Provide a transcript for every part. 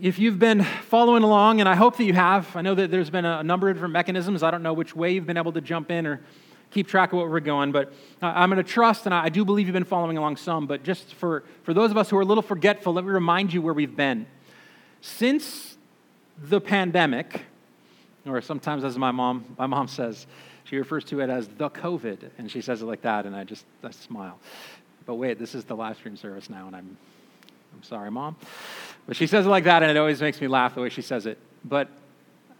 If you've been following along, and I hope that you have, I know that there's been a number of different mechanisms. I don't know which way you've been able to jump in or keep track of what we're going, but I'm going to trust, and I do believe you've been following along some, but just for, for those of us who are a little forgetful, let me remind you where we've been. Since the pandemic, or sometimes as my mom, my mom says, she refers to it as the COVID, and she says it like that, and I just I smile. But wait, this is the live stream service now, and I'm, I'm sorry, mom. But she says it like that, and it always makes me laugh the way she says it. But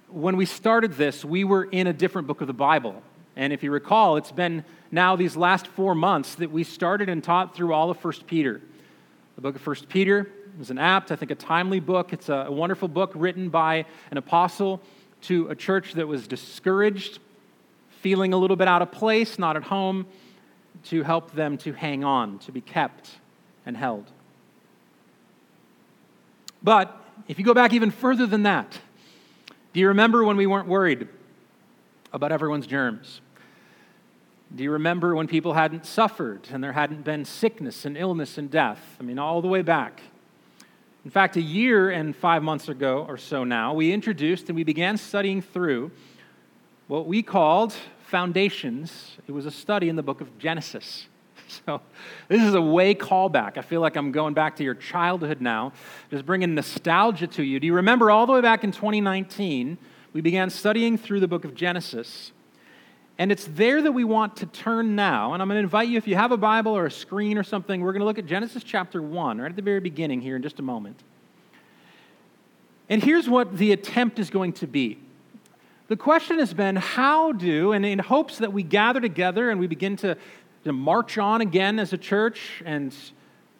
when we started this, we were in a different book of the Bible. And if you recall, it's been now these last four months that we started and taught through all of 1 Peter. The book of 1 Peter is an apt, I think, a timely book. It's a, wonderful book written by an apostle to a church that was discouraged, feeling a little bit out of place, not at home, to help them to hang on, to be kept and held. But if you go back even further than that, do you remember when we weren't worried about everyone's germs? Do you remember when people hadn't suffered and there hadn't been sickness and illness and death? I mean, all the way back. In fact, a year and five months ago or so now, we introduced and we began studying through what we called Foundations. It was a study in the book of Genesis. So, this is a way callback. I feel like I'm going back to your childhood now, just bringing nostalgia to you. Do you remember all the way back in 2019, we began studying through the book of Genesis? And it's there that we want to turn now. And I'm going to invite you, if you have a Bible or a screen or something, we're going to look at Genesis chapter 1, right at the very beginning here in just a moment. And here's what the attempt is going to be. The question has been how do, and in hopes that we gather together and we begin to to march on again as a church and,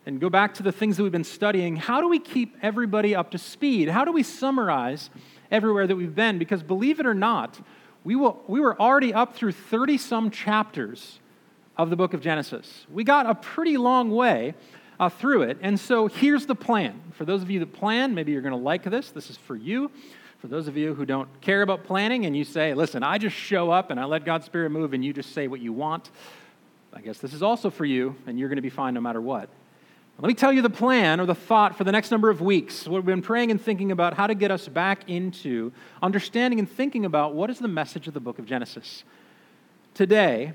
and go back to the things that we've been studying, how do we keep everybody up to speed? How do we summarize everywhere that we've been? Because believe it or not, we, will, we were already up through 30 some chapters of the book of Genesis. We got a pretty long way uh, through it. And so here's the plan. For those of you that plan, maybe you're going to like this. This is for you. For those of you who don't care about planning and you say, listen, I just show up and I let God's Spirit move and you just say what you want, I guess this is also for you, and you're going to be fine no matter what. Let me tell you the plan or the thought for the next number of weeks. We've been praying and thinking about how to get us back into understanding and thinking about what is the message of the book of Genesis. Today,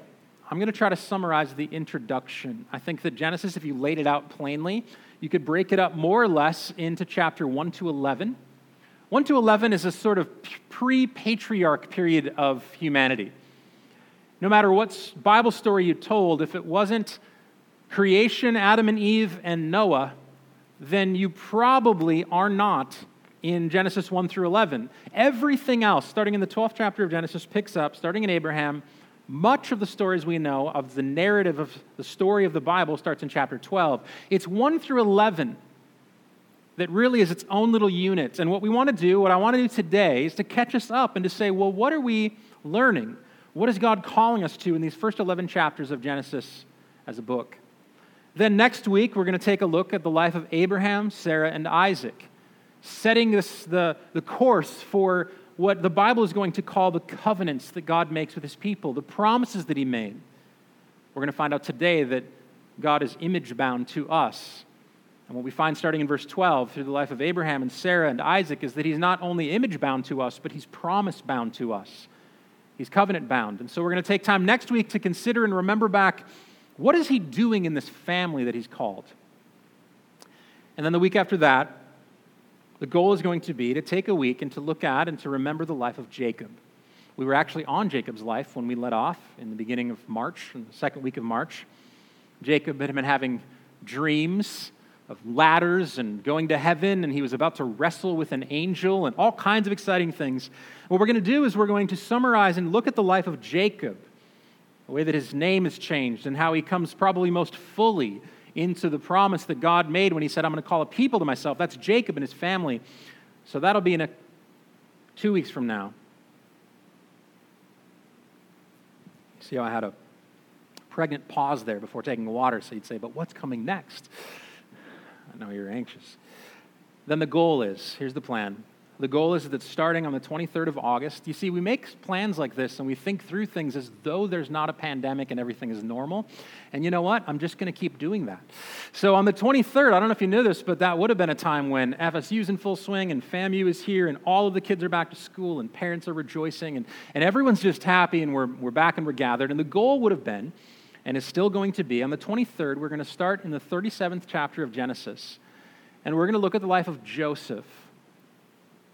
I'm going to try to summarize the introduction. I think that Genesis, if you laid it out plainly, you could break it up more or less into chapter 1 to 11. 1 to 11 is a sort of pre patriarch period of humanity no matter what Bible story you told, if it wasn't creation, Adam and Eve, and Noah, then you probably are not in Genesis 1 through 11. Everything else, starting in the 12th chapter of Genesis, picks up, starting in Abraham. Much of the stories we know of the narrative of the story of the Bible starts in chapter 12. It's 1 through 11 that really is its own little unit. And what we want to do, what I want to do today, is to catch us up and to say, well, what are we learning? What is God calling us to in these first 11 chapters of Genesis as a book? Then next week, we're going to take a look at the life of Abraham, Sarah, and Isaac, setting this, the, the course for what the Bible is going to call the covenants that God makes with his people, the promises that he made. We're going to find out today that God is image bound to us. And what we find starting in verse 12 through the life of Abraham and Sarah and Isaac is that he's not only image bound to us, but he's promise bound to us. He's covenant bound. And so we're going to take time next week to consider and remember back what is he doing in this family that he's called? And then the week after that, the goal is going to be to take a week and to look at and to remember the life of Jacob. We were actually on Jacob's life when we let off in the beginning of March, in the second week of March. Jacob had been having dreams of ladders and going to heaven, and he was about to wrestle with an angel and all kinds of exciting things. What we're going to do is we're going to summarize and look at the life of Jacob, the way that his name has changed, and how he comes probably most fully into the promise that God made when he said, I'm going to call a people to myself. That's Jacob and his family. So that'll be in a, two weeks from now. See how I had a pregnant pause there before taking water, so you'd say, But what's coming next? Know you're anxious. Then the goal is here's the plan The goal is that starting on the 23rd of August, you see, we make plans like this and we think through things as though there's not a pandemic and everything is normal. And you know what? I'm just going to keep doing that. So on the 23rd, I don't know if you knew this, but that would have been a time when FSU's in full swing and FAMU is here and all of the kids are back to school and parents are rejoicing and, and everyone's just happy and we're, we're back and we're gathered. And the goal would have been, and is still going to be, on the 23rd, we're going to start in the 37th chapter of Genesis. And we're going to look at the life of Joseph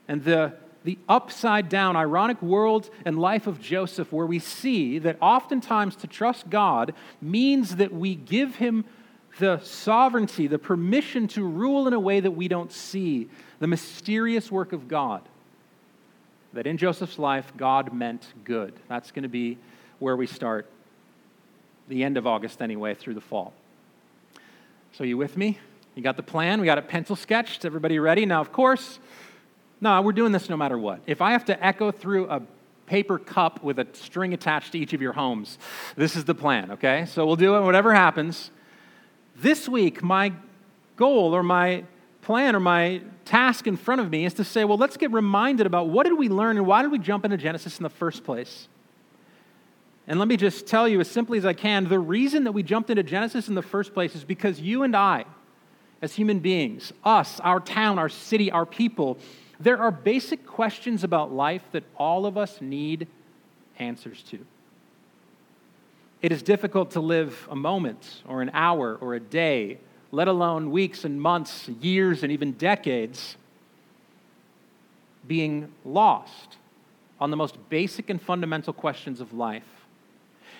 and the, the upside down, ironic world and life of Joseph, where we see that oftentimes to trust God means that we give him the sovereignty, the permission to rule in a way that we don't see, the mysterious work of God. That in Joseph's life, God meant good. That's going to be where we start, the end of August anyway, through the fall. So, you with me? You got the plan? We got it pencil sketched. Everybody ready? Now, of course, no, we're doing this no matter what. If I have to echo through a paper cup with a string attached to each of your homes, this is the plan, okay? So we'll do it whatever happens. This week, my goal or my plan or my task in front of me is to say, well, let's get reminded about what did we learn and why did we jump into Genesis in the first place? And let me just tell you as simply as I can the reason that we jumped into Genesis in the first place is because you and I, as human beings, us, our town, our city, our people, there are basic questions about life that all of us need answers to. It is difficult to live a moment or an hour or a day, let alone weeks and months, years, and even decades, being lost on the most basic and fundamental questions of life.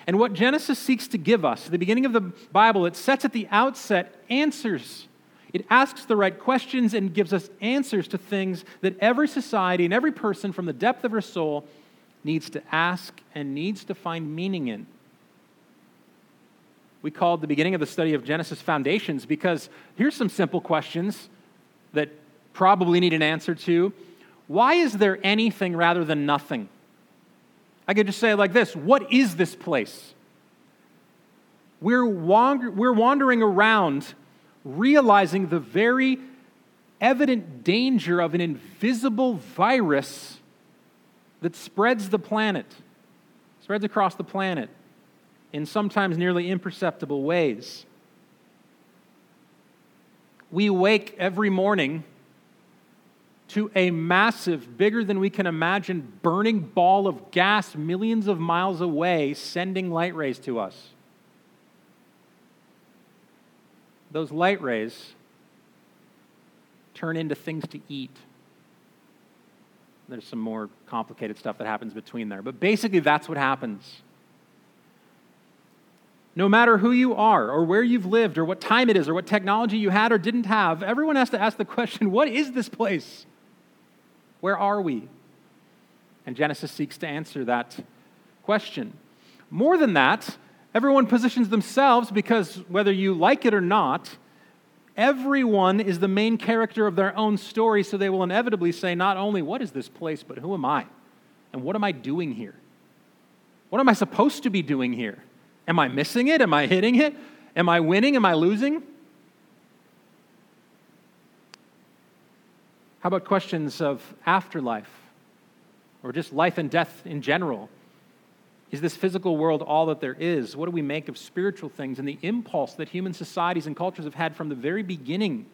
And what Genesis seeks to give us, the beginning of the Bible, it sets at the outset answers it asks the right questions and gives us answers to things that every society and every person from the depth of her soul needs to ask and needs to find meaning in. We called the beginning of the study of Genesis foundations because here's some simple questions that probably need an answer to. Why is there anything rather than nothing? I could just say it like this What is this place? We're, we're wandering around realizing the very evident danger of an invisible virus that spreads the planet, spreads across the planet in sometimes nearly imperceptible ways. We wake every morning to a massive, bigger than we can imagine, burning ball of gas millions of miles away, sending light rays to us. those light rays turn into things to eat. There's some more complicated stuff that happens between there. But basically, that's what happens. No matter who you are, or where you've lived, or what time it is, or what technology you had or didn't have, everyone has to ask the question what is this place? Where are we? And Genesis seeks to answer that question. More than that, Everyone positions themselves because whether you like it or not, everyone is the main character of their own story, so they will inevitably say, not only, What is this place, but who am I? And what am I doing here? What am I supposed to be doing here? Am I missing it? Am I hitting it? Am I winning? Am I losing? How about questions of afterlife or just life and death in general? Is this physical world all that there is? What do we make of spiritual things and the impulse that human societies and cultures have had from the very beginning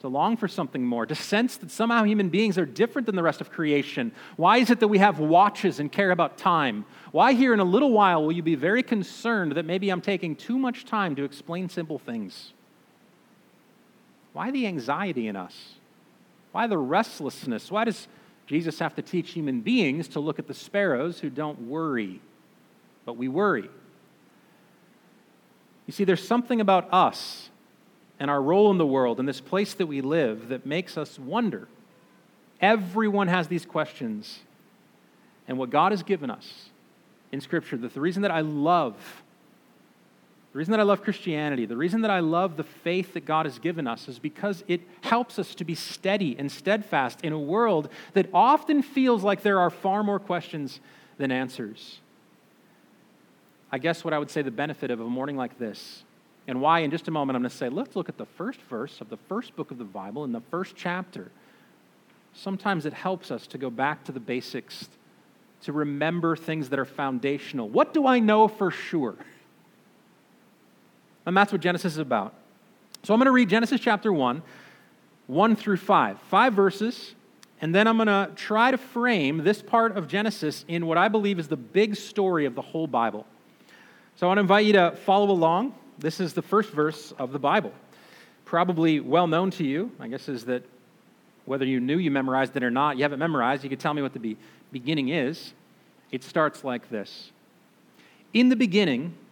to long for something more, to sense that somehow human beings are different than the rest of creation? Why is it that we have watches and care about time? Why, here in a little while, will you be very concerned that maybe I'm taking too much time to explain simple things? Why the anxiety in us? Why the restlessness? Why does Jesus have to teach human beings to look at the sparrows who don't worry, but we worry. You see, there's something about us and our role in the world and this place that we live that makes us wonder. Everyone has these questions. And what God has given us in Scripture, the reason that I love the reason that I love Christianity, the reason that I love the faith that God has given us is because it helps us to be steady and steadfast in a world that often feels like there are far more questions than answers. I guess what I would say the benefit of a morning like this, and why in just a moment I'm going to say, let's look at the first verse of the first book of the Bible in the first chapter. sometimes it helps us to go back to the basics, to remember things that are foundational. What do I know for sure? And that's what Genesis is about. So I'm going to read Genesis chapter 1, 1 through 5. Five verses, and then I'm going to try to frame this part of Genesis in what I believe is the big story of the whole Bible. So I want to invite you to follow along. This is the first verse of the Bible. Probably well known to you, I guess, is that whether you knew you memorized it or not, you haven't memorized, you could tell me what the be- beginning is. It starts like this In the beginning,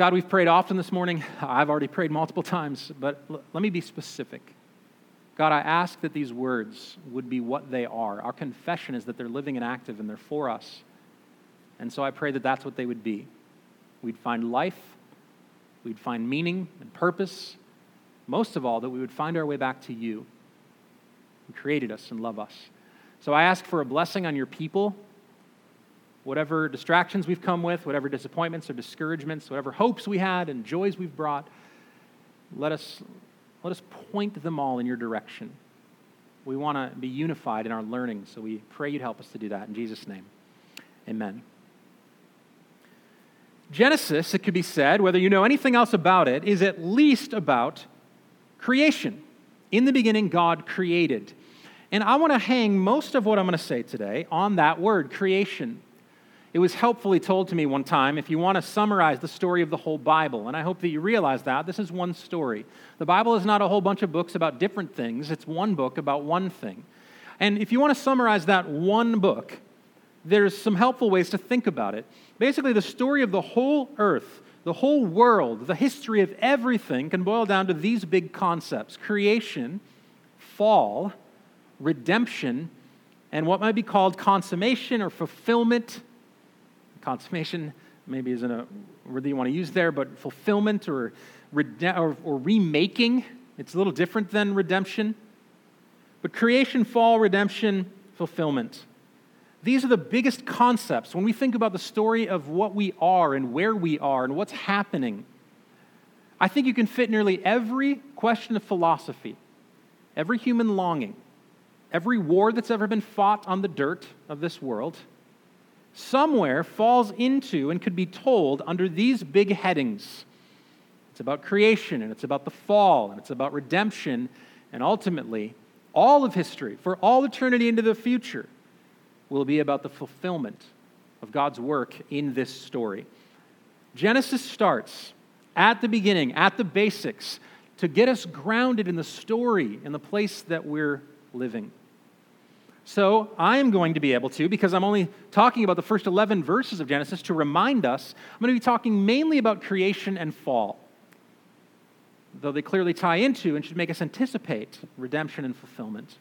God, we've prayed often this morning. I've already prayed multiple times, but l- let me be specific. God, I ask that these words would be what they are. Our confession is that they're living and active and they're for us. And so I pray that that's what they would be. We'd find life, we'd find meaning and purpose. Most of all, that we would find our way back to you who created us and love us. So I ask for a blessing on your people whatever distractions we've come with, whatever disappointments or discouragements, whatever hopes we had and joys we've brought, let us, let us point them all in your direction. We want to be unified in our learning, so we pray you'd help us to do that. In Jesus' name, amen. Genesis, it could be said, whether you know anything else about it, is at least about creation. In the beginning, God created. And I want to hang most of what I'm going to say today on that word, creation. It was helpfully told to me one time if you want to summarize the story of the whole Bible, and I hope that you realize that, this is one story. The Bible is not a whole bunch of books about different things, it's one book about one thing. And if you want to summarize that one book, there's some helpful ways to think about it. Basically, the story of the whole earth, the whole world, the history of everything can boil down to these big concepts creation, fall, redemption, and what might be called consummation or fulfillment Consummation maybe isn't a word that you want to use there, but fulfillment or, or, or remaking, it's a little different than redemption. But creation, fall, redemption, fulfillment. These are the biggest concepts when we think about the story of what we are and where we are and what's happening. I think you can fit nearly every question of philosophy, every human longing, every war that's ever been fought on the dirt of this world, somewhere falls into and could be told under these big headings. It's about creation, and it's about the fall, and it's about redemption, and ultimately, all of history, for all eternity into the future, will be about the fulfillment of God's work in this story. Genesis starts at the beginning, at the basics, to get us grounded in the story, in the place that we're living. So I am going to be able to, because I'm only talking about the first 11 verses of Genesis, to remind us, I'm going to be talking mainly about creation and fall, though they clearly tie into and should make us anticipate redemption and fulfillment.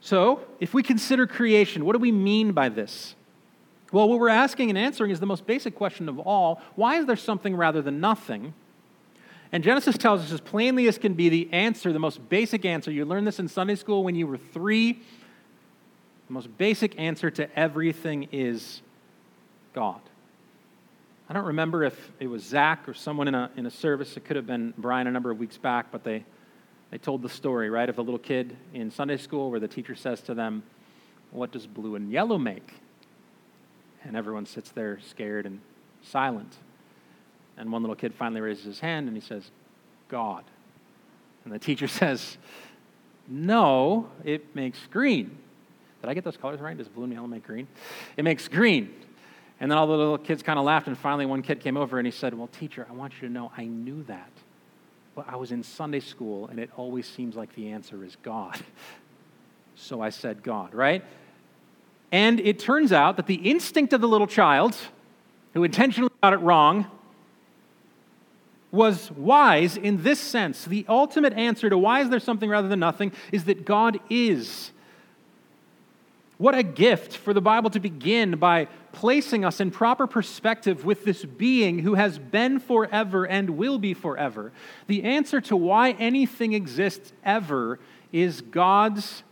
So, if we consider creation, what do we mean by this? Well, what we're asking and answering is the most basic question of all why is there something rather than nothing? And Genesis tells us as plainly as can be the answer, the most basic answer. You learned this in Sunday school when you were three. The most basic answer to everything is God. I don't remember if it was Zach or someone in a, in a service. It could have been Brian a number of weeks back, but they, they told the story, right, of a little kid in Sunday school where the teacher says to them, What does blue and yellow make? And everyone sits there scared and silent. And one little kid finally raises his hand and he says, God. And the teacher says, No, it makes green. Did I get those colors right? Does blue and yellow make green? It makes green. And then all the little kids kind of laughed, and finally one kid came over and he said, Well, teacher, I want you to know I knew that. But I was in Sunday school, and it always seems like the answer is God. So I said God, right? And it turns out that the instinct of the little child, who intentionally got it wrong, was wise in this sense. The ultimate answer to why is there something rather than nothing is that God is. What a gift for the Bible to begin by placing us in proper perspective with this being who has been forever and will be forever. The answer to why anything exists ever is God's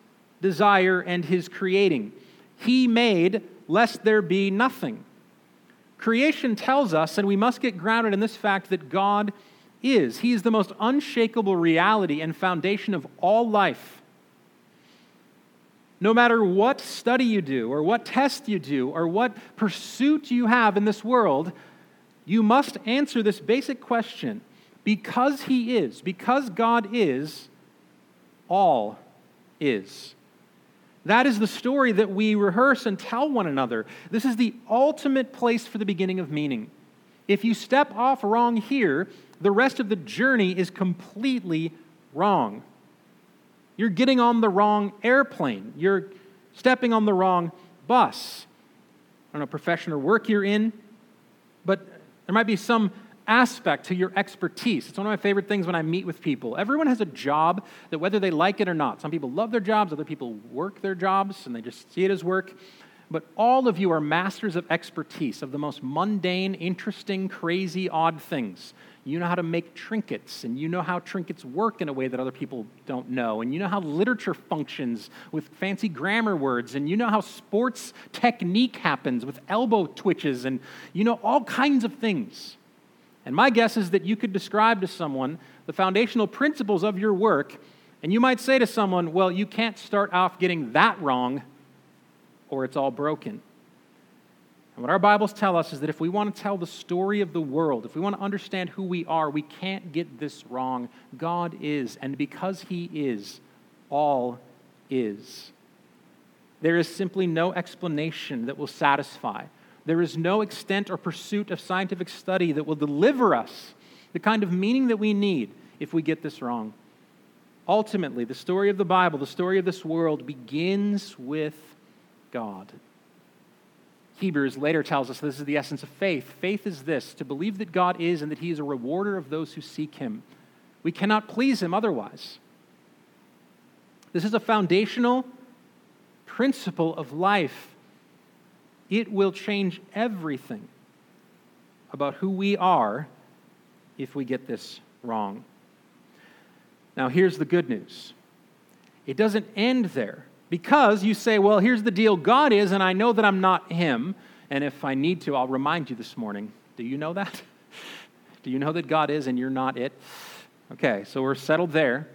desire and his creating. He made lest there be nothing. Creation tells us, and we must get grounded in this fact, that God is. He is the most unshakable reality and foundation of all life. No matter what study you do, or what test you do, or what pursuit you have in this world, you must answer this basic question because He is, because God is, all is. That is the story that we rehearse and tell one another. This is the ultimate place for the beginning of meaning. If you step off wrong here, the rest of the journey is completely wrong. You're getting on the wrong airplane. You're stepping on the wrong bus. I don't know, profession or work you're in, but there might be some aspect to your expertise. It's one of my favorite things when I meet with people. Everyone has a job that, whether they like it or not, some people love their jobs, other people work their jobs and they just see it as work. But all of you are masters of expertise, of the most mundane, interesting, crazy, odd things. You know how to make trinkets, and you know how trinkets work in a way that other people don't know, and you know how literature functions with fancy grammar words, and you know how sports technique happens with elbow twitches, and you know all kinds of things. And my guess is that you could describe to someone the foundational principles of your work, and you might say to someone, Well, you can't start off getting that wrong, or it's all broken. And what our Bibles tell us is that if we want to tell the story of the world, if we want to understand who we are, we can't get this wrong. God is, and because He is, all is. There is simply no explanation that will satisfy. There is no extent or pursuit of scientific study that will deliver us the kind of meaning that we need if we get this wrong. Ultimately, the story of the Bible, the story of this world, begins with God. Hebrews later tells us this is the essence of faith. Faith is this to believe that God is and that He is a rewarder of those who seek Him. We cannot please Him otherwise. This is a foundational principle of life it will change everything about who we are if we get this wrong. Now, here's the good news it doesn't end there because you say, well, here's the deal God is, and I know that I'm not Him. And if I need to, I'll remind you this morning. Do you know that? Do you know that God is and you're not it? Okay, so we're settled there.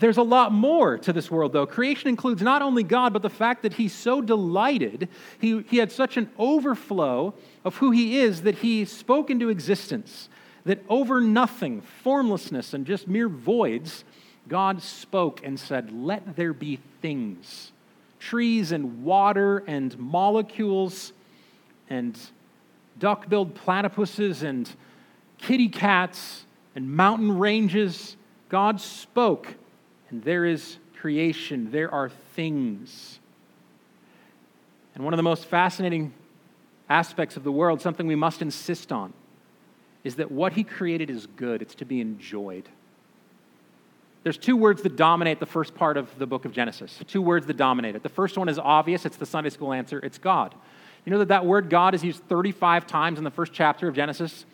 There's a lot more to this world, though. Creation includes not only God, but the fact that He's so delighted, He, he had such an overflow of who He is that He spoke into existence, that over nothing, formlessness, and just mere voids, God spoke and said, Let there be things trees and water and molecules and duck billed platypuses and kitty cats and mountain ranges. God spoke and there is creation, there are things. And one of the most fascinating aspects of the world, something we must insist on, is that what he created is good, it's to be enjoyed. There's two words that dominate the first part of the book of Genesis. Two words that dominate it. The first one is obvious, it's the Sunday school answer it's God. You know that that word God is used 35 times in the first chapter of Genesis?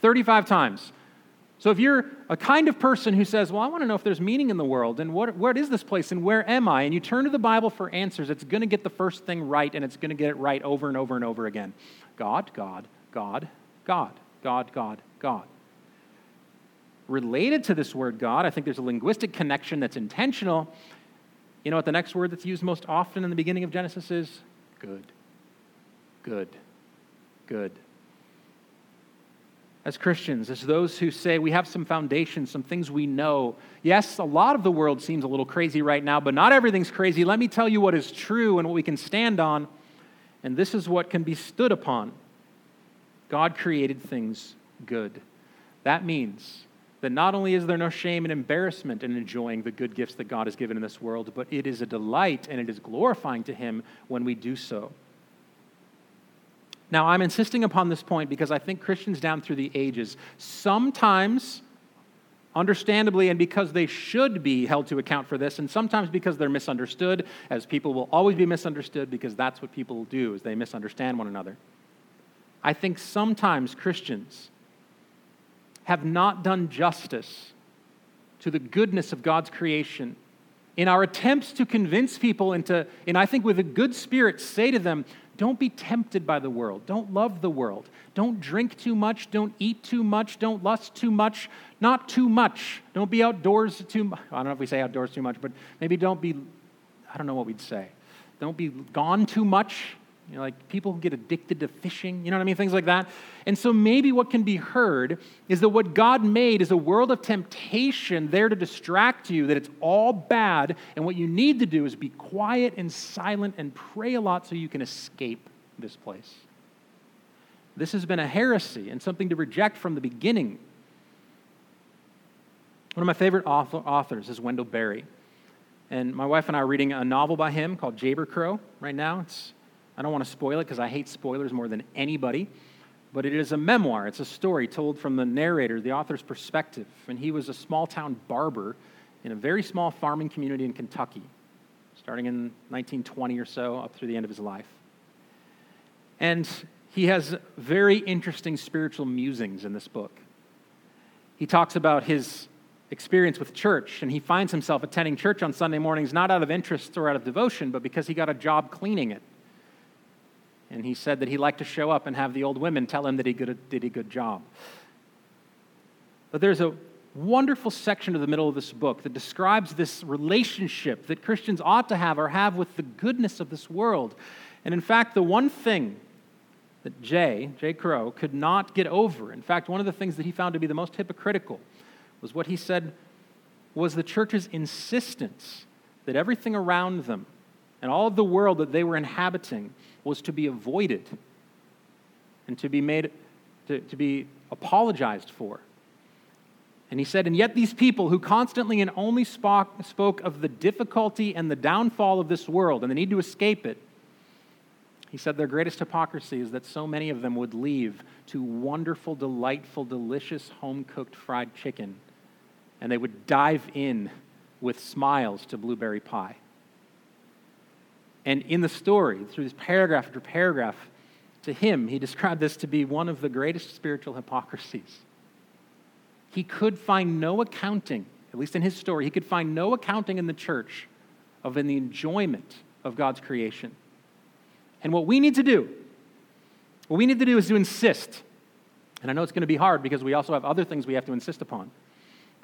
35 times. So if you're a kind of person who says, Well, I want to know if there's meaning in the world and what, what is this place and where am I? And you turn to the Bible for answers, it's going to get the first thing right and it's going to get it right over and over and over again. God, God, God, God, God, God, God. Related to this word God, I think there's a linguistic connection that's intentional. You know what the next word that's used most often in the beginning of Genesis is? Good. Good. Good as Christians, as those who say we have some foundation, some things we know. Yes, a lot of the world seems a little crazy right now, but not everything's crazy. Let me tell you what is true and what we can stand on, and this is what can be stood upon. God created things good. That means that not only is there no shame and embarrassment in enjoying the good gifts that God has given in this world, but it is a delight and it is glorifying to Him when we do so. Now, I'm insisting upon this point because I think Christians down through the ages sometimes understandably, and because they should be held to account for this, and sometimes because they're misunderstood, as people will always be misunderstood because that's what people do, is they misunderstand one another. I think sometimes Christians have not done justice to the goodness of God's creation in our attempts to convince people into, and I think with a good spirit, say to them, don't be tempted by the world. Don't love the world. Don't drink too much. Don't eat too much. Don't lust too much. Not too much. Don't be outdoors too much. I don't know if we say outdoors too much, but maybe don't be, I don't know what we'd say. Don't be gone too much. You know, like people get addicted to fishing, you know what I mean? Things like that. And so maybe what can be heard is that what God made is a world of temptation there to distract you, that it's all bad, and what you need to do is be quiet and silent and pray a lot so you can escape this place. This has been a heresy and something to reject from the beginning. One of my favorite authors is Wendell Berry. And my wife and I are reading a novel by him called Jayber Crow right now. It's I don't want to spoil it because I hate spoilers more than anybody. But it is a memoir. It's a story told from the narrator, the author's perspective. And he was a small town barber in a very small farming community in Kentucky, starting in 1920 or so, up through the end of his life. And he has very interesting spiritual musings in this book. He talks about his experience with church, and he finds himself attending church on Sunday mornings not out of interest or out of devotion, but because he got a job cleaning it. And he said that he liked to show up and have the old women tell him that he did a good job. But there's a wonderful section of the middle of this book that describes this relationship that Christians ought to have or have with the goodness of this world. And in fact, the one thing that Jay, Jay Crow, could not get over, in fact, one of the things that he found to be the most hypocritical, was what he said was the church's insistence that everything around them and all of the world that they were inhabiting was to be avoided and to be made to, to be apologized for. And he said, And yet these people who constantly and only spoke, spoke of the difficulty and the downfall of this world and the need to escape it, he said their greatest hypocrisy is that so many of them would leave to wonderful, delightful, delicious home cooked fried chicken, and they would dive in with smiles to blueberry pie. And in the story, through this paragraph after paragraph, to him, he described this to be one of the greatest spiritual hypocrisies. He could find no accounting, at least in his story, he could find no accounting in the church of in the enjoyment of God's creation. And what we need to do, what we need to do is to insist. And I know it's going to be hard because we also have other things we have to insist upon.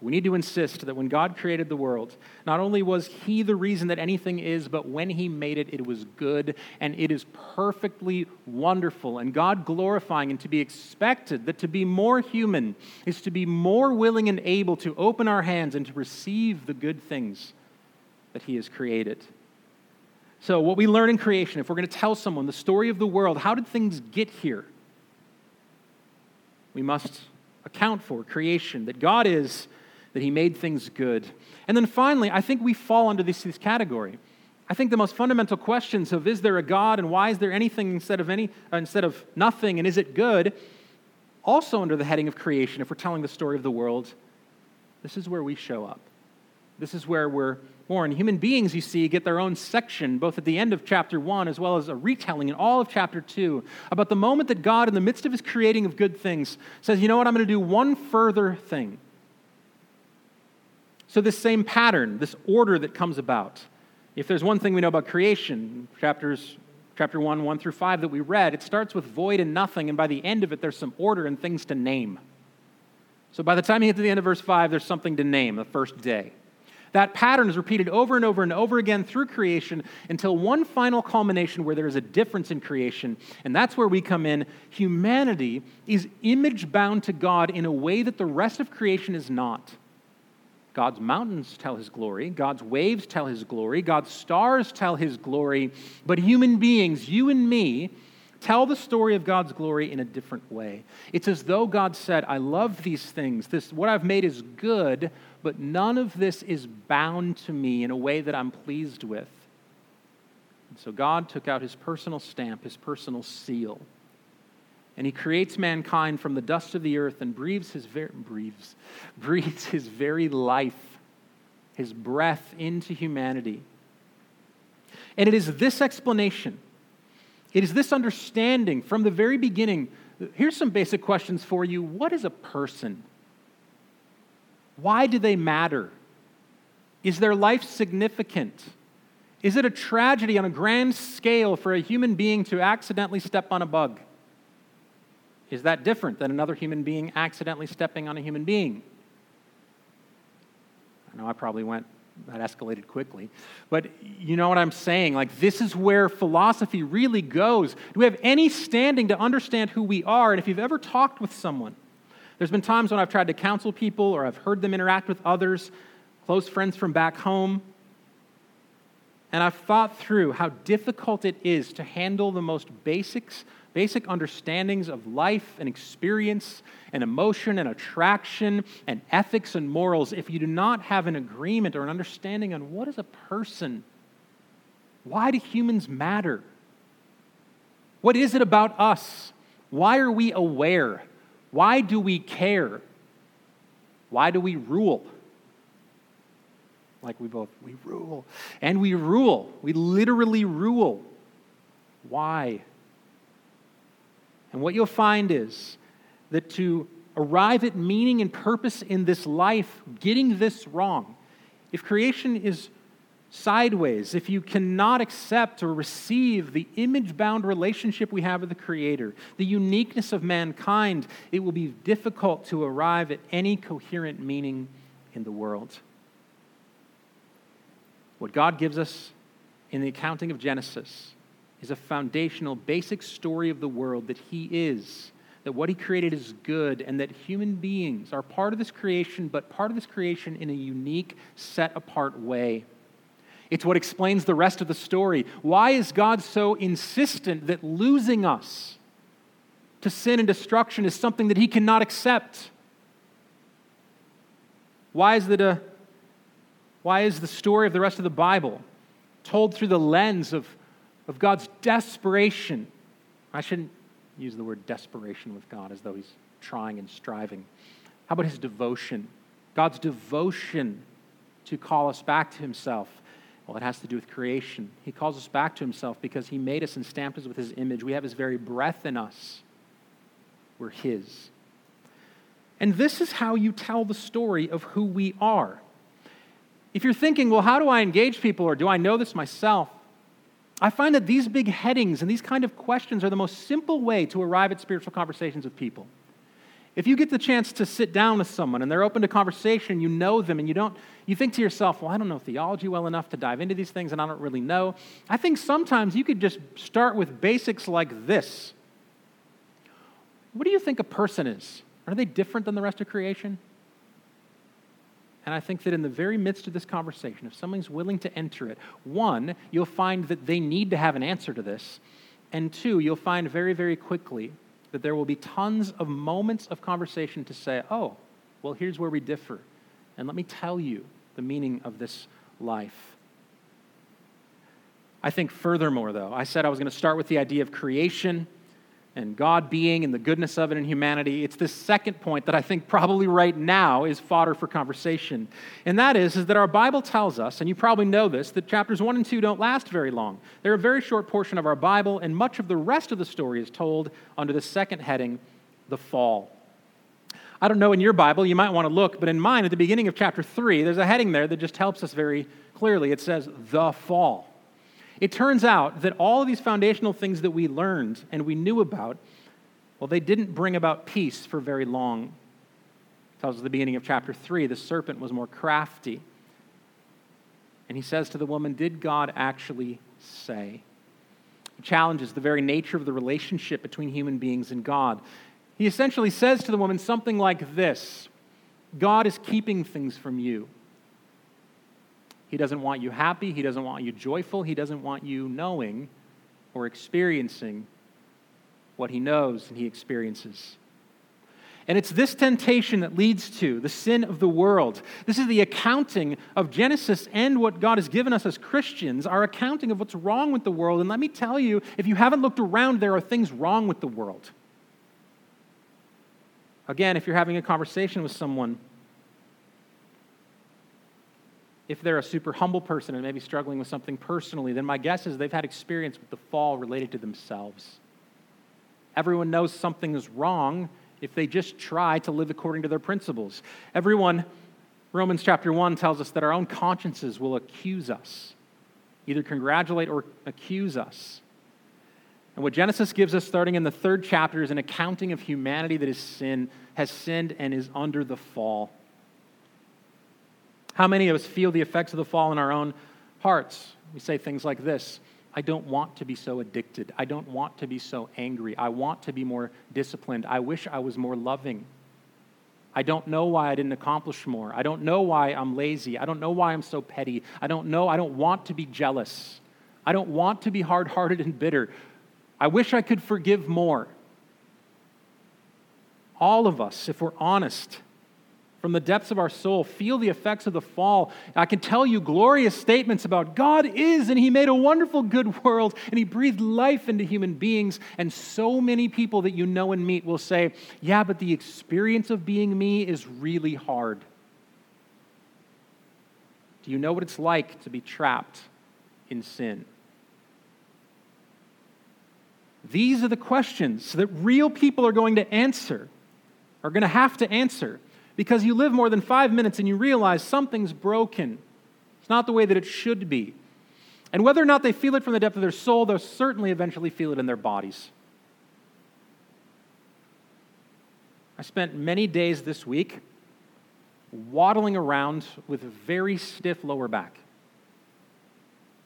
We need to insist that when God created the world, not only was He the reason that anything is, but when He made it, it was good and it is perfectly wonderful and God glorifying and to be expected that to be more human is to be more willing and able to open our hands and to receive the good things that He has created. So, what we learn in creation, if we're going to tell someone the story of the world, how did things get here? We must account for creation, that God is that he made things good. And then finally, I think we fall under this, this category. I think the most fundamental questions of is there a God and why is there anything instead of any uh, instead of nothing and is it good? Also under the heading of creation, if we're telling the story of the world, this is where we show up. This is where we're born. Human beings, you see, get their own section, both at the end of chapter one as well as a retelling in all of chapter two, about the moment that God, in the midst of his creating of good things, says, You know what? I'm going to do one further thing. So, this same pattern, this order that comes about, if there's one thing we know about creation, chapters chapter 1, 1 through 5 that we read, it starts with void and nothing, and by the end of it, there's some order and things to name. So by the time you get to the end of verse 5, there's something to name, the first day. That pattern is repeated over and over and over again through creation until one final culmination where there is a difference in creation. And that's where we come in. Humanity is image bound to God in a way that the rest of creation is not. God's mountains tell his glory, God's waves tell his glory, God's stars tell his glory, but human beings, you and me, tell the story of God's glory in a different way. It's as though God said, I love these things. This what I've made is good, but none of this is bound to me in a way that I'm pleased with. And so God took out his personal stamp, his personal seal. And he creates mankind from the dust of the earth and breathes his very breathes breathes his very life his breath into humanity. And it is this explanation it is this understanding from the very beginning. Here's some basic questions for you. What is a person? Why do they matter? Is their life significant? Is it a tragedy on a grand scale for a human being to accidentally step on a bug is that different than another human being accidentally stepping on a human being? I know I probably went, that escalated quickly. But you know what I'm saying? Like, this is where philosophy really goes. Do we have any standing to understand who we are? And if you've ever talked with someone, there's been times when I've tried to counsel people or I've heard them interact with others, close friends from back home, and I've thought through how difficult it is to handle the most basics basic understandings of life and experience and emotion and attraction and ethics and morals if you do not have an agreement or an understanding on what is a person? Why do humans matter? What is it about us? Why are we aware? Why do we care? Why do we rule? Like we both, we rule. And we rule. We literally rule. Why? And what you'll find is that to arrive at meaning and purpose in this life, getting this wrong, if creation is sideways, if you cannot accept or receive the image bound relationship we have with the Creator, the uniqueness of mankind, it will be difficult to arrive at any coherent meaning in the world. What God gives us in the accounting of Genesis is a foundational, basic story of the world that He is, that what He created is good, and that human beings are part of this creation, but part of this creation in a unique, set apart way. It's what explains the rest of the story. Why is God so insistent that losing us to sin and destruction is something that He cannot accept? Why is, it a, why is the story of the rest of the Bible told through the lens of of God's desperation. I shouldn't use the word desperation with God as though he's trying and striving. How about his devotion? God's devotion to call us back to himself. Well, it has to do with creation. He calls us back to himself because he made us and stamped us with his image. We have his very breath in us. We're his. And this is how you tell the story of who we are. If you're thinking, well, how do I engage people or do I know this myself? I find that these big headings and these kind of questions are the most simple way to arrive at spiritual conversations with people. If you get the chance to sit down with someone and they're open to conversation, you know them, and you don't, you think to yourself, well, I don't know theology well enough to dive into these things, and I don't really know. I think sometimes you could just start with basics like this. What do you think a person is? Are they different than the rest of creation? And I think that in the very midst of this conversation, if someone's willing to enter it, one, you'll find that they need to have an answer to this. And two, you'll find very, very quickly that there will be tons of moments of conversation to say, oh, well, here's where we differ. And let me tell you the meaning of this life. I think, furthermore, though, I said I was going to start with the idea of creation and God being and the goodness of it in humanity, it's this second point that I think probably right now is fodder for conversation. And that is, is that our Bible tells us, and you probably know this, that chapters 1 and 2 don't last very long. They're a very short portion of our Bible, and much of the rest of the story is told under the second heading, the fall. I don't know in your Bible, you might want to look, but in mine, at the beginning of chapter 3, there's a heading there that just helps us very clearly. It says, the fall. It turns out that all of these foundational things that we learned and we knew about, well, they didn't bring about peace for very long. It tells us the beginning of chapter 3 the serpent was more crafty. And he says to the woman, Did God actually say? He challenges the very nature of the relationship between human beings and God. He essentially says to the woman something like this God is keeping things from you. He doesn't want you happy. He doesn't want you joyful. He doesn't want you knowing or experiencing what he knows and he experiences. And it's this temptation that leads to the sin of the world. This is the accounting of Genesis and what God has given us as Christians, our accounting of what's wrong with the world. And let me tell you, if you haven't looked around, there are things wrong with the world. Again, if you're having a conversation with someone, if they're a super humble person and maybe struggling with something personally, then my guess is they've had experience with the fall related to themselves. Everyone knows something is wrong if they just try to live according to their principles. Everyone, Romans chapter 1 tells us that our own consciences will accuse us, either congratulate or accuse us. And what Genesis gives us starting in the third chapter is an accounting of humanity that is sin, has sinned and is under the fall. How many of us feel the effects of the fall in our own hearts? We say things like this I don't want to be so addicted. I don't want to be so angry. I want to be more disciplined. I wish I was more loving. I don't know why I didn't accomplish more. I don't know why I'm lazy. I don't know why I'm so petty. I don't know. I don't want to be jealous. I don't want to be hard hearted and bitter. I wish I could forgive more. All of us, if we're honest, from the depths of our soul, feel the effects of the fall. I can tell you glorious statements about God is, and He made a wonderful, good world, and He breathed life into human beings. And so many people that you know and meet will say, Yeah, but the experience of being me is really hard. Do you know what it's like to be trapped in sin? These are the questions that real people are going to answer, are going to have to answer because you live more than five minutes and you realize something's broken. It's not the way that it should be. And whether or not they feel it from the depth of their soul, they'll certainly eventually feel it in their bodies. I spent many days this week waddling around with a very stiff lower back.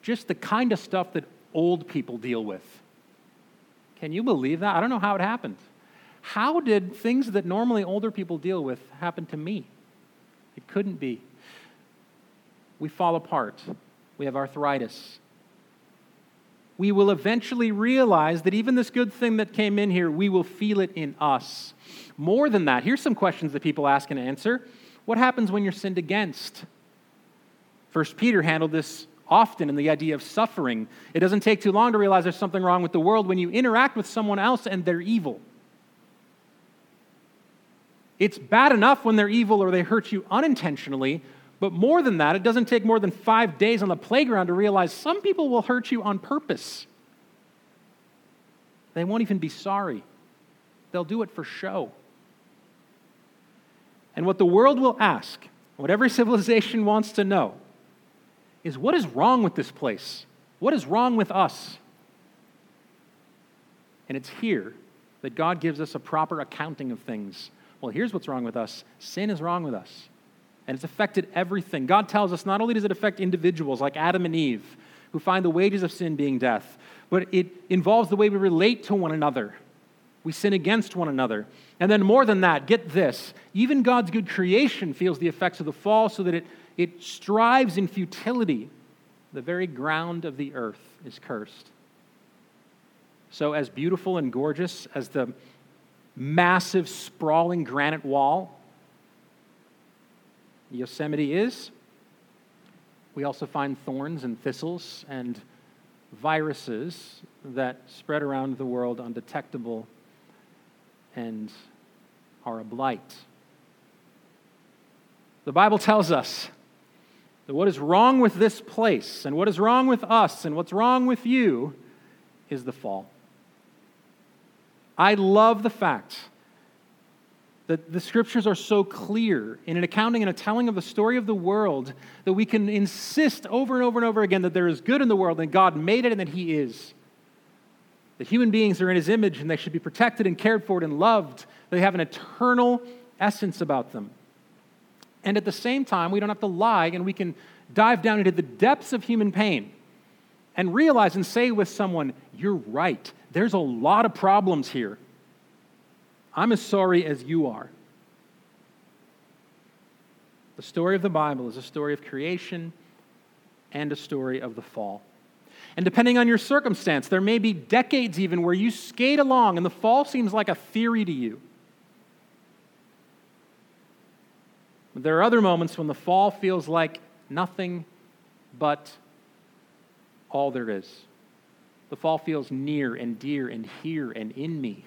Just the kind of stuff that old people deal with. Can you believe that? I don't know how it happened. How did things that normally older people deal with happen to me? It couldn't be. We fall apart. We have arthritis. We will eventually realize that even this good thing that came in here, we will feel it in us. More than that, here's some questions that people ask and answer. What happens when you're sinned against? First Peter handled this often in the idea of suffering. It doesn't take too long to realize there's something wrong with the world when you interact with someone else and they're evil. It's bad enough when they're evil or they hurt you unintentionally, but more than that, it doesn't take more than five days on the playground to realize some people will hurt you on purpose. They won't even be sorry, they'll do it for show. And what the world will ask, what every civilization wants to know, is what is wrong with this place? What is wrong with us? And it's here that God gives us a proper accounting of things well, here's what's wrong with us sin is wrong with us. And it's affected everything. God tells us not only does it affect individuals like Adam and Eve, who find the wages of sin being death, but it involves the way we relate to one another. We sin against one another. And then, more than that, get this even God's good creation feels the effects of the fall so that it, it strives in futility. The very ground of the earth is cursed. So, as beautiful and gorgeous as the massive, sprawling granite wall. Yosemite is. We also find thorns and thistles and viruses that spread around the world undetectable and are a blight. The Bible tells us that what is wrong with this place and what is wrong with us and what's wrong with you is the fall. I love the fact that the scriptures are so clear in an accounting and a telling of the story of the world that we can insist over and over and over again that there is good in the world and God made it and that He is. That human beings are in His image and they should be protected and cared for and loved. They have an eternal essence about them. And at the same time, we don't have to lie and we can dive down into the depths of human pain and realize and say with someone, You're right. There's a lot of problems here. I'm as sorry as you are. The story of the Bible is a story of creation and a story of the fall. And depending on your circumstance, there may be decades even where you skate along and the fall seems like a theory to you. But there are other moments when the fall feels like nothing but all there is. The fall feels near and dear and here and in me.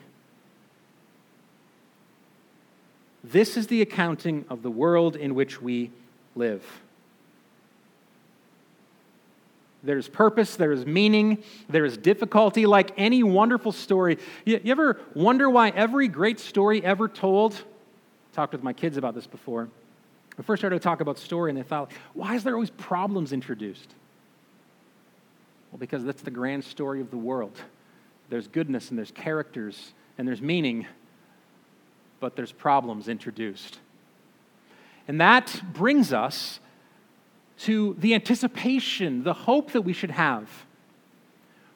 This is the accounting of the world in which we live. There's purpose, there's meaning, there's difficulty, like any wonderful story. You, you, ever wonder why every great story ever told? Talked with my kids about this before. I first started to talk about story, and they thought, why is there always problems introduced? Well, because that's the grand story of the world. There's goodness, and there's characters, and there's meaning, but there's problems introduced. And that brings us to the anticipation, the hope that we should have.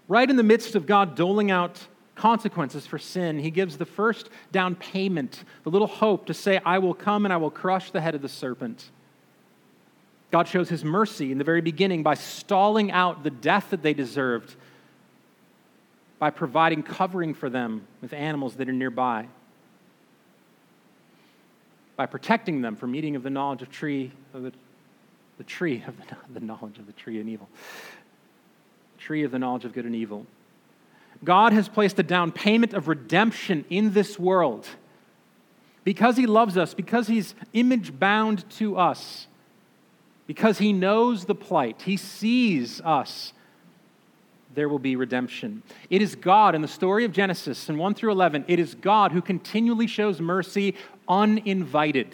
Right in the midst of God doling out consequences for sin, he gives the first down payment, the little hope to say, I will come and I will crush the head of the serpent. God shows his mercy in the very beginning by stalling out the death that they deserved, by providing covering for them with animals that are nearby, by protecting them from eating of the knowledge of tree of the the tree of the, the knowledge of the tree and evil. Tree of the knowledge of good and evil. God has placed a down payment of redemption in this world. Because He loves us, because He's image bound to us, because He knows the plight, He sees us, there will be redemption. It is God, in the story of Genesis, in 1 through 11, it is God who continually shows mercy uninvited.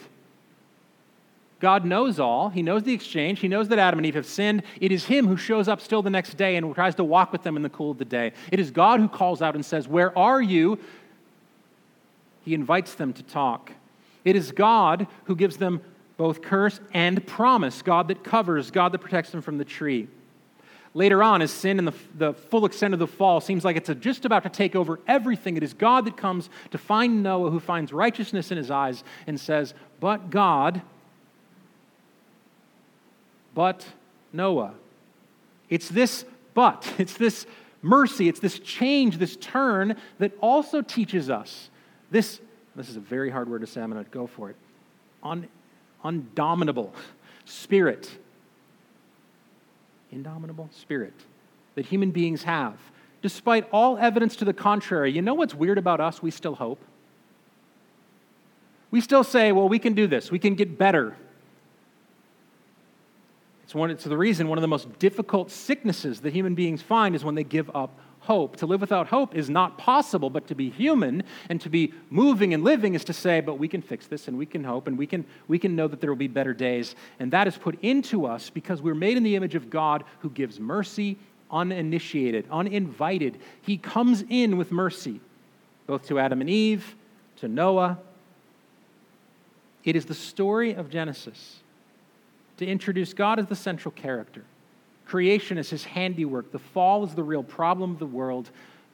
God knows all. He knows the exchange. He knows that Adam and Eve have sinned. It is Him who shows up still the next day and tries to walk with them in the cool of the day. It is God who calls out and says, Where are you? He invites them to talk. It is God who gives them both curse and promise God that covers, God that protects them from the tree. Later on, as sin and the, the full extent of the fall seems like it's just about to take over everything, it is God that comes to find Noah, who finds righteousness in his eyes and says, But God, but Noah. It's this but, it's this mercy, it's this change, this turn that also teaches us this. This is a very hard word to say, I'm going to go for it. Un, undominable spirit. Indomitable spirit that human beings have. Despite all evidence to the contrary, you know what's weird about us? We still hope. We still say, well, we can do this, we can get better, it's, one, it's the reason one of the most difficult sicknesses that human beings find is when they give up hope. To live without hope is not possible, but to be human and to be moving and living is to say, but we can fix this and we can hope and we can, we can know that there will be better days. And that is put into us because we're made in the image of God who gives mercy uninitiated, uninvited. He comes in with mercy, both to Adam and Eve, to Noah. It is the story of Genesis to introduce God as the central character. Creation is his handiwork, the fall is the real problem of the world,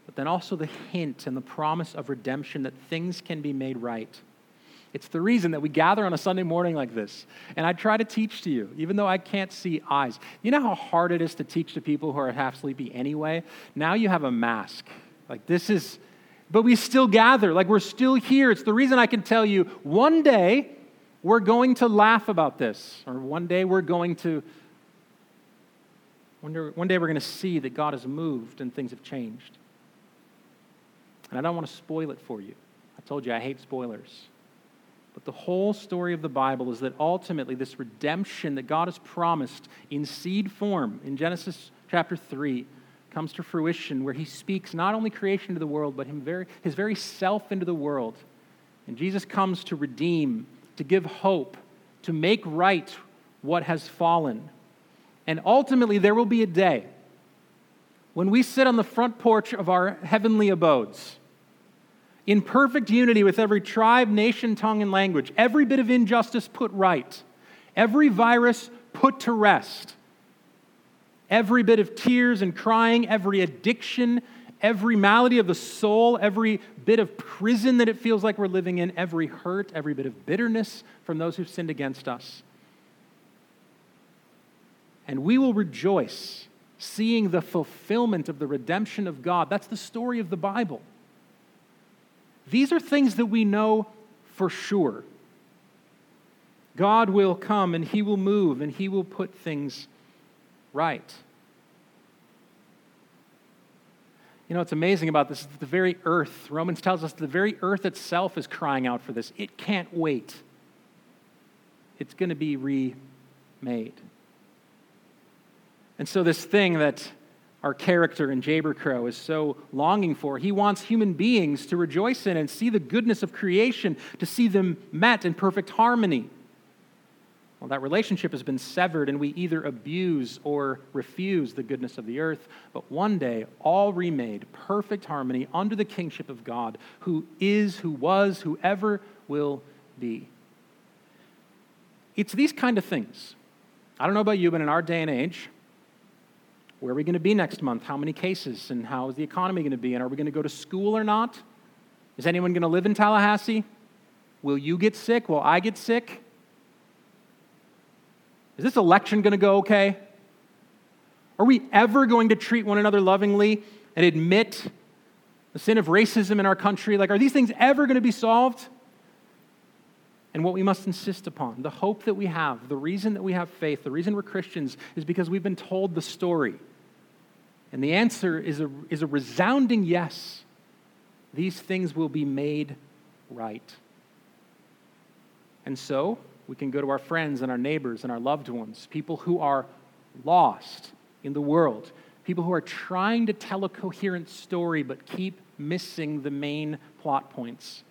but then also the hint and the promise of redemption that things can be made right. It's the reason that we gather on a Sunday morning like this. And I try to teach to you, even though I can't see eyes. You know how hard it is to teach to people who are half sleepy anyway? Now you have a mask. Like, this is, but we still gather. Like, we're still here. It's the reason I can tell you one day we're going to laugh about this, or one day we're going to, one day, we're going to see that God has moved and things have changed. And I don't want to spoil it for you. I told you I hate spoilers. But the whole story of the Bible is that ultimately this redemption that God has promised in seed form in Genesis chapter 3 comes to fruition where he speaks not only creation to the world, but very, his very self into the world. And Jesus comes to redeem to give hope, to make right what has fallen. And ultimately, there will be a day when we sit on the front porch of our heavenly abodes in perfect unity with every tribe, nation, tongue, and language, every bit of injustice put right, every virus put to rest, every bit of tears and crying, every addiction every malady of the soul, every bit of prison that it feels like we're living in, every hurt, every bit of bitterness from those who've sinned against us. And we will rejoice seeing the fulfillment of the redemption of God. That's the story of the Bible. These are things that we know for sure. God will come and He will move and He will put things right. You know, it's amazing about this. The very earth, Romans tells us the very earth itself is crying out for this. It can't wait. It's going to be remade. And so, this thing that our character in Jayber is so longing for, he wants human beings to rejoice in and see the goodness of creation, to see them met in perfect harmony. Well, that relationship has been severed, and we either abuse or refuse the goodness of the earth. But one day, all remade, perfect harmony under the kingship of God, who is, who was, who ever will be. It's these kind of things. I don't know about you, but in our day and age, where are we going to be next month? How many cases? And how is the economy going to be? And are we going to go to school or not? Is anyone going to live in Tallahassee? Will you get sick? Will I get sick? Is this election going to go okay? Are we ever going to treat one another lovingly and admit the sin of racism in our country? Like, are these things ever going to be solved? And what we must insist upon, the hope that we have, the reason that we have faith, the reason we're Christians is because we've been told the story. And the answer is a, is a resounding yes. These things will be made right. And so, we can go to our friends and our neighbors and our loved ones, people who are lost in the world, people who are trying to tell a coherent story but keep missing the main plot points.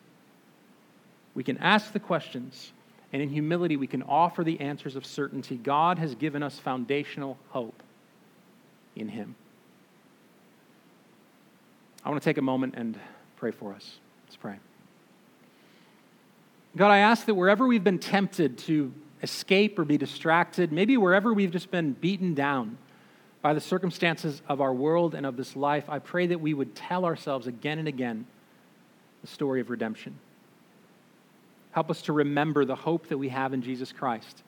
We can ask the questions, and in humility, we can offer the answers of certainty. God has given us foundational hope in Him. I want to take a moment and pray for us. Let's pray. God, I ask that wherever we've been tempted to escape or be distracted, maybe wherever we've just been beaten down by the circumstances of our world and of this life, I pray that we would tell ourselves again and again the story of redemption. Help us to remember the hope that we have in Jesus Christ.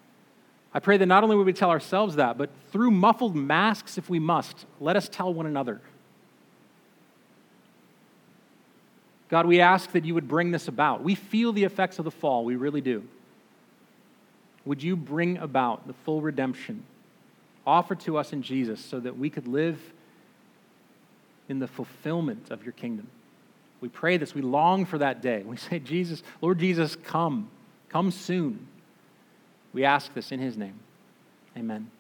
I pray that not only would we tell ourselves that, but through muffled masks, if we must, let us tell one another God, we ask that you would bring this about. We feel the effects of the fall, we really do. Would you bring about the full redemption offered to us in Jesus so that we could live in the fulfillment of your kingdom? We pray this. We long for that day. We say, Jesus, Lord Jesus, come. Come soon. We ask this in his name. Amen.